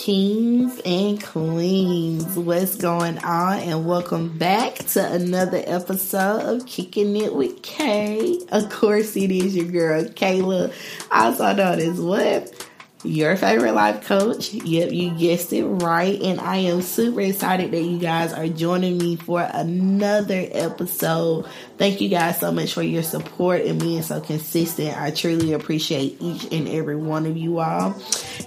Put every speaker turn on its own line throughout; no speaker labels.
kings and queens. What's going on? And welcome back to another episode of Kicking It with Kay. Of course, it is your girl, Kayla, also known as what? Your favorite life coach. Yep, you guessed it right. And I am super excited that you guys are joining me for another episode. Thank you guys so much for your support and being so consistent. I truly appreciate each and every one of you all.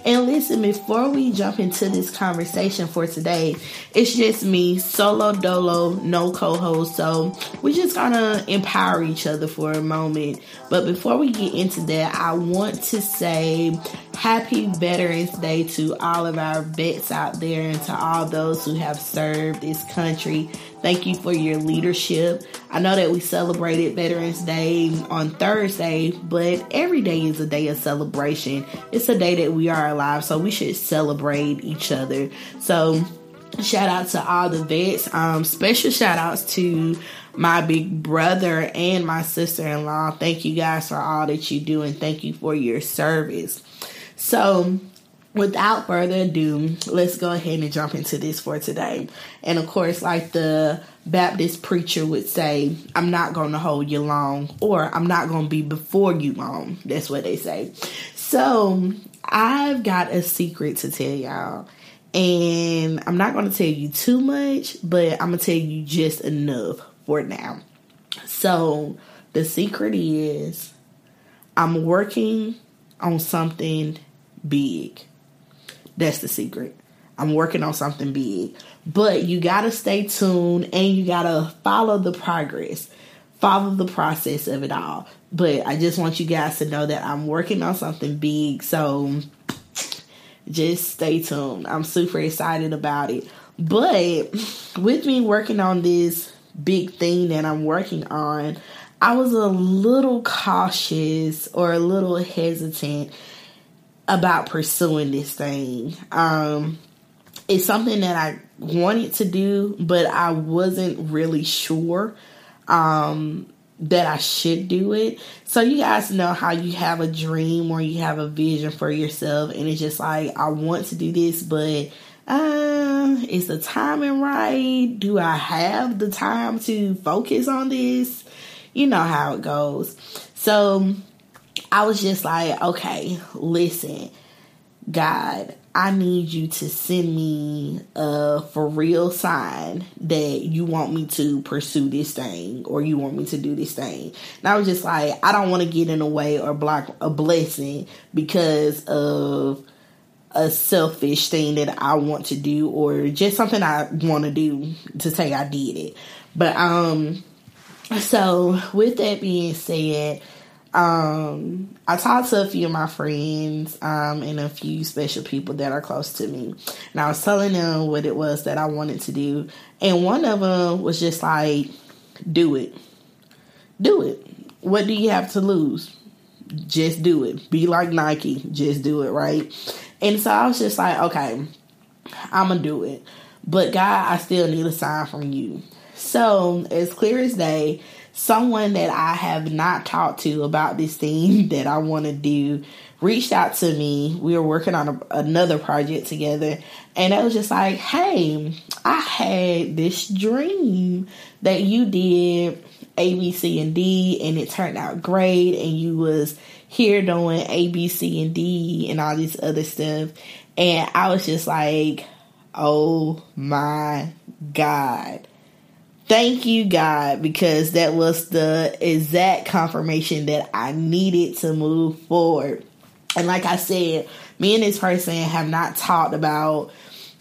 And listen, before we jump into this conversation for today, it's just me, solo dolo, no co host. So we're just gonna empower each other for a moment. But before we get into that, I want to say happy Veterans Day to all of our vets out there and to all those who have served this country. Thank you for your leadership. I know that we celebrated Veterans Day on Thursday, but every day is a day of celebration. It's a day that we are alive, so we should celebrate each other. So, shout out to all the vets. Um, special shout outs to my big brother and my sister in law. Thank you guys for all that you do and thank you for your service. So, without further ado, let's go ahead and jump into this for today. And of course, like the Baptist preacher would say, I'm not going to hold you long, or I'm not going to be before you long. That's what they say. So, I've got a secret to tell y'all. And I'm not going to tell you too much, but I'm going to tell you just enough for now. So, the secret is I'm working on something big. That's the secret. I'm working on something big. But you got to stay tuned and you got to follow the progress, follow the process of it all. But I just want you guys to know that I'm working on something big. So just stay tuned. I'm super excited about it. But with me working on this big thing that I'm working on, I was a little cautious or a little hesitant about pursuing this thing. Um, it's something that I wanted to do, but I wasn't really sure um, that I should do it. So, you guys know how you have a dream or you have a vision for yourself, and it's just like, I want to do this, but uh, is the timing right? Do I have the time to focus on this? You know how it goes. So, I was just like, okay, listen, God, I need you to send me a for real sign that you want me to pursue this thing or you want me to do this thing. And I was just like, I don't want to get in the way or block a blessing because of a selfish thing that I want to do or just something I want to do to say I did it. But um so with that being said, um, I talked to a few of my friends um, and a few special people that are close to me, and I was telling them what it was that I wanted to do, and one of them was just like, "Do it, do it. What do you have to lose? Just do it. Be like Nike. Just do it, right?" And so I was just like, "Okay, I'm gonna do it." But God, I still need a sign from you. So, as clear as day, someone that I have not talked to about this thing that I want to do reached out to me. We were working on a, another project together, and it was just like, hey, I had this dream that you did A, B, C, and D, and it turned out great, and you was here doing A, B, C, and D, and all this other stuff. And I was just like, oh my God Thank you, God, because that was the exact confirmation that I needed to move forward. And like I said, me and this person have not talked about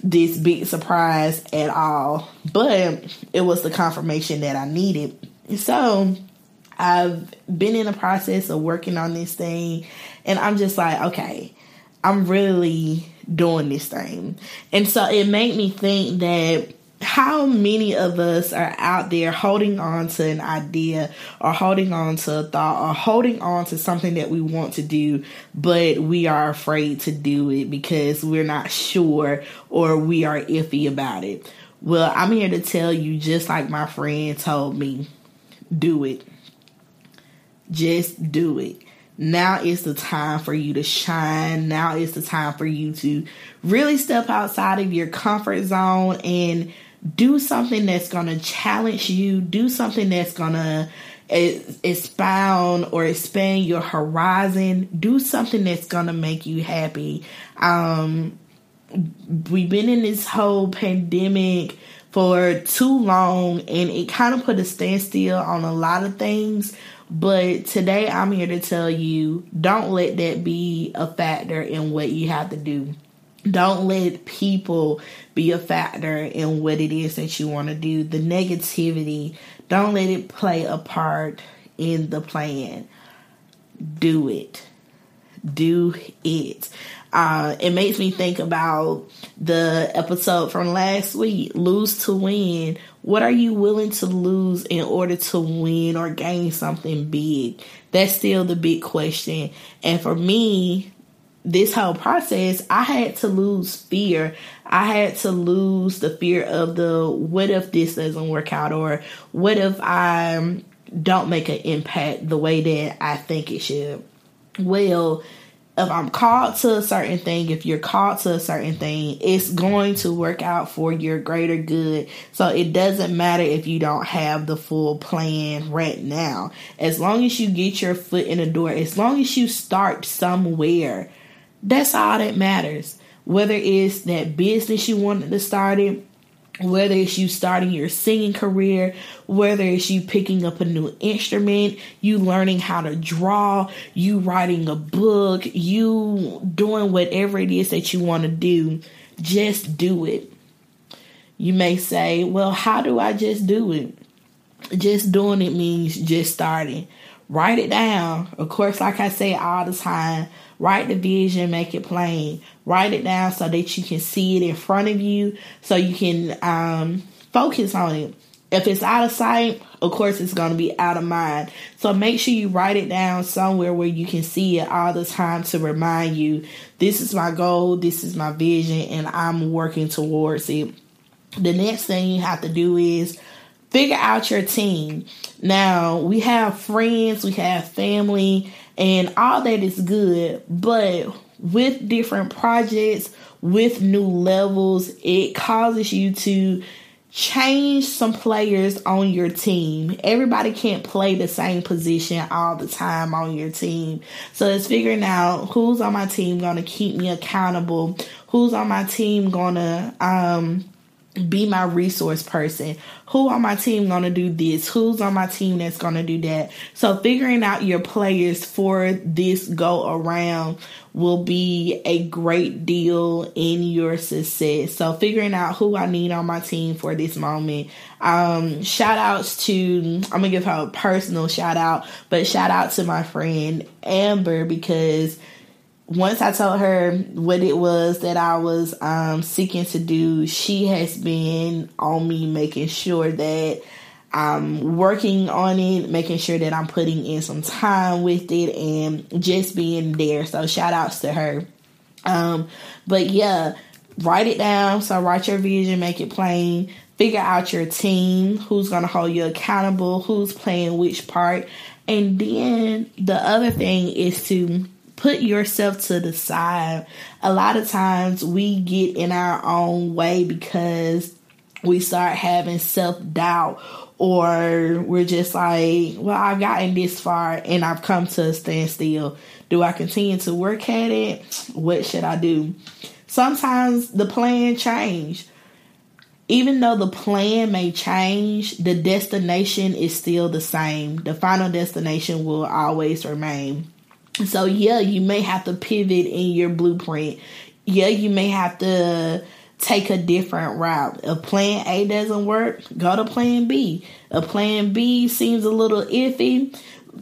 this big surprise at all, but it was the confirmation that I needed. So I've been in the process of working on this thing, and I'm just like, okay, I'm really doing this thing. And so it made me think that how many of us are out there holding on to an idea or holding on to a thought or holding on to something that we want to do, but we are afraid to do it because we're not sure or we are iffy about it? Well, I'm here to tell you, just like my friend told me, do it. Just do it. now is the time for you to shine. Now is the time for you to really step outside of your comfort zone and do something that's going to challenge you, do something that's going to expound or expand your horizon, do something that's going to make you happy. Um, we've been in this whole pandemic for too long and it kind of put a standstill on a lot of things. But today I'm here to tell you don't let that be a factor in what you have to do. Don't let people be a factor in what it is that you want to do. The negativity, don't let it play a part in the plan. Do it. Do it. Uh, it makes me think about the episode from last week lose to win. What are you willing to lose in order to win or gain something big? That's still the big question. And for me, this whole process, I had to lose fear. I had to lose the fear of the what if this doesn't work out or what if I don't make an impact the way that I think it should. Well, if I'm called to a certain thing, if you're called to a certain thing, it's going to work out for your greater good. So it doesn't matter if you don't have the full plan right now. As long as you get your foot in the door, as long as you start somewhere, that's all that matters. Whether it's that business you wanted to start it, whether it's you starting your singing career, whether it's you picking up a new instrument, you learning how to draw, you writing a book, you doing whatever it is that you want to do, just do it. You may say, Well, how do I just do it? Just doing it means just starting. Write it down. Of course, like I say all the time, Write the vision, make it plain. Write it down so that you can see it in front of you, so you can um, focus on it. If it's out of sight, of course, it's going to be out of mind. So make sure you write it down somewhere where you can see it all the time to remind you this is my goal, this is my vision, and I'm working towards it. The next thing you have to do is figure out your team. Now, we have friends, we have family, and all that is good, but with different projects, with new levels, it causes you to change some players on your team. Everybody can't play the same position all the time on your team. So it's figuring out who's on my team going to keep me accountable, who's on my team going to um be my resource person. Who on my team gonna do this? Who's on my team that's gonna do that? So figuring out your players for this go around will be a great deal in your success. So figuring out who I need on my team for this moment. Um, shout outs to I'm gonna give her a personal shout out, but shout out to my friend Amber because once I told her what it was that I was um, seeking to do, she has been on me making sure that I'm working on it, making sure that I'm putting in some time with it and just being there. So shout outs to her. Um, but yeah, write it down. So write your vision, make it plain, figure out your team, who's going to hold you accountable, who's playing which part. And then the other thing is to put yourself to the side. A lot of times we get in our own way because we start having self doubt or we're just like, well, I've gotten this far and I've come to a standstill. Do I continue to work at it? What should I do? Sometimes the plan change. Even though the plan may change, the destination is still the same. The final destination will always remain. So, yeah, you may have to pivot in your blueprint. Yeah, you may have to take a different route. If plan A doesn't work, go to plan B. If plan B seems a little iffy,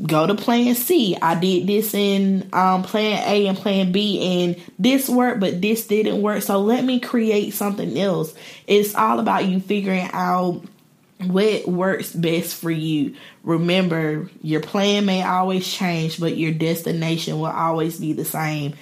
go to plan C. I did this in um, plan A and plan B, and this worked, but this didn't work. So let me create something else. It's all about you figuring out what works best for you. Remember, your plan may always change, but your destination will always be the same.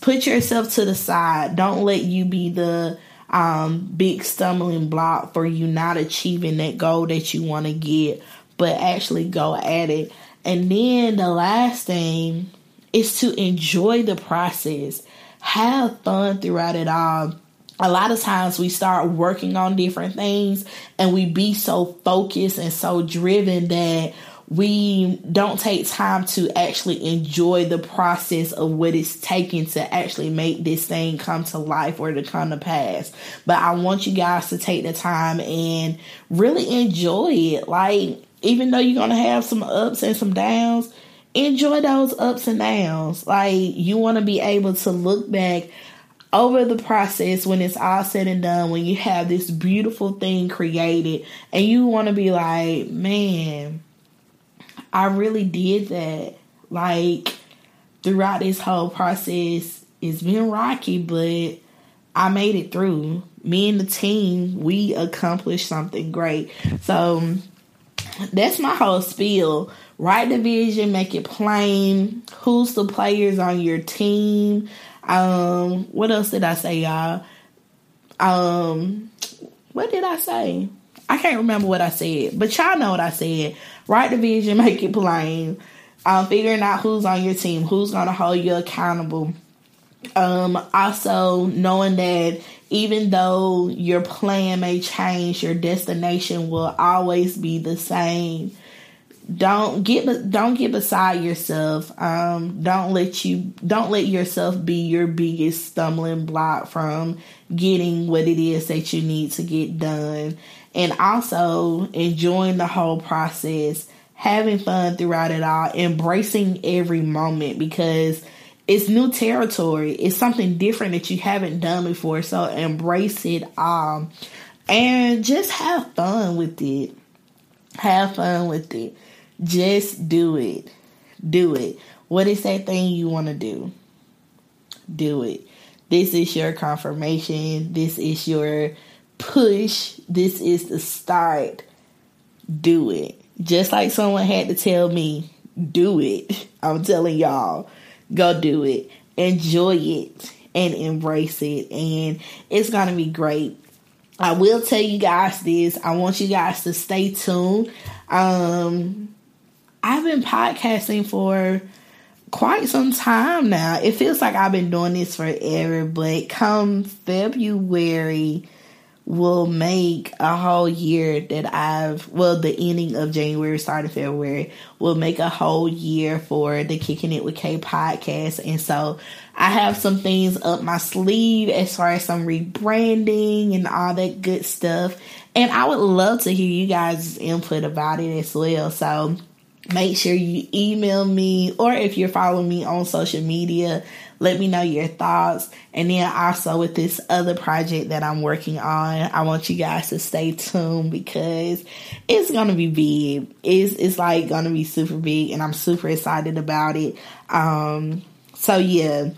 Put yourself to the side. Don't let you be the um, big stumbling block for you not achieving that goal that you want to get, but actually go at it. And then the last thing is to enjoy the process. Have fun throughout it all. A lot of times we start working on different things and we be so focused and so driven that we don't take time to actually enjoy the process of what it's taking to actually make this thing come to life or to come to pass. But I want you guys to take the time and really enjoy it. Like, even though you're going to have some ups and some downs, enjoy those ups and downs. Like, you want to be able to look back over the process when it's all said and done, when you have this beautiful thing created, and you want to be like, man, I really did that. Like throughout this whole process, it's been rocky, but I made it through. Me and the team, we accomplished something great. So that's my whole spiel. Write the vision, make it plain. Who's the players on your team? Um, what else did I say, y'all? Um, what did I say? I can't remember what I said, but y'all know what I said. Write the vision, make it plain. Um, figuring out who's on your team, who's to hold you accountable. Um, also knowing that even though your plan may change, your destination will always be the same. Don't get don't get beside yourself. Um, don't let you don't let yourself be your biggest stumbling block from getting what it is that you need to get done and also enjoying the whole process, having fun throughout it all, embracing every moment because it's new territory. It's something different that you haven't done before. So embrace it all and just have fun with it. Have fun with it. Just do it. Do it. What is that thing you want to do? Do it. This is your confirmation. This is your push. This is the start. Do it. Just like someone had to tell me, do it. I'm telling y'all, go do it. Enjoy it and embrace it. And it's going to be great. I will tell you guys this. I want you guys to stay tuned. Um, I've been podcasting for quite some time now. It feels like I've been doing this forever, but come February, will make a whole year that I've, well, the ending of January, starting February, will make a whole year for the Kicking It with K podcast. And so I have some things up my sleeve as far as some rebranding and all that good stuff. And I would love to hear you guys' input about it as well. So make sure you email me or if you're following me on social media, let me know your thoughts. And then also with this other project that I'm working on, I want you guys to stay tuned because it's gonna be big. It's it's like gonna be super big and I'm super excited about it. Um so yeah,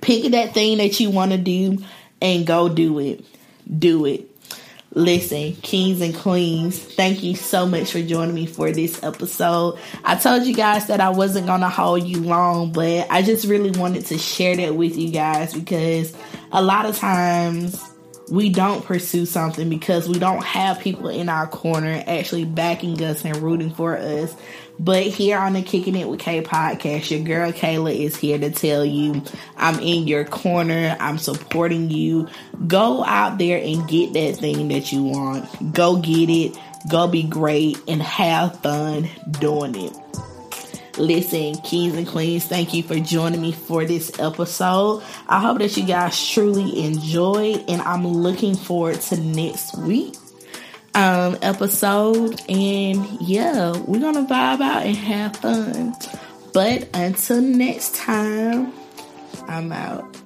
pick that thing that you wanna do and go do it. Do it. Listen, kings and queens, thank you so much for joining me for this episode. I told you guys that I wasn't going to hold you long, but I just really wanted to share that with you guys because a lot of times we don't pursue something because we don't have people in our corner actually backing us and rooting for us. But here on the Kicking It with K podcast, your girl Kayla is here to tell you I'm in your corner. I'm supporting you. Go out there and get that thing that you want. Go get it. Go be great and have fun doing it. Listen, kings and queens, thank you for joining me for this episode. I hope that you guys truly enjoyed, and I'm looking forward to next week um, episode. And yeah, we're gonna vibe out and have fun. But until next time, I'm out.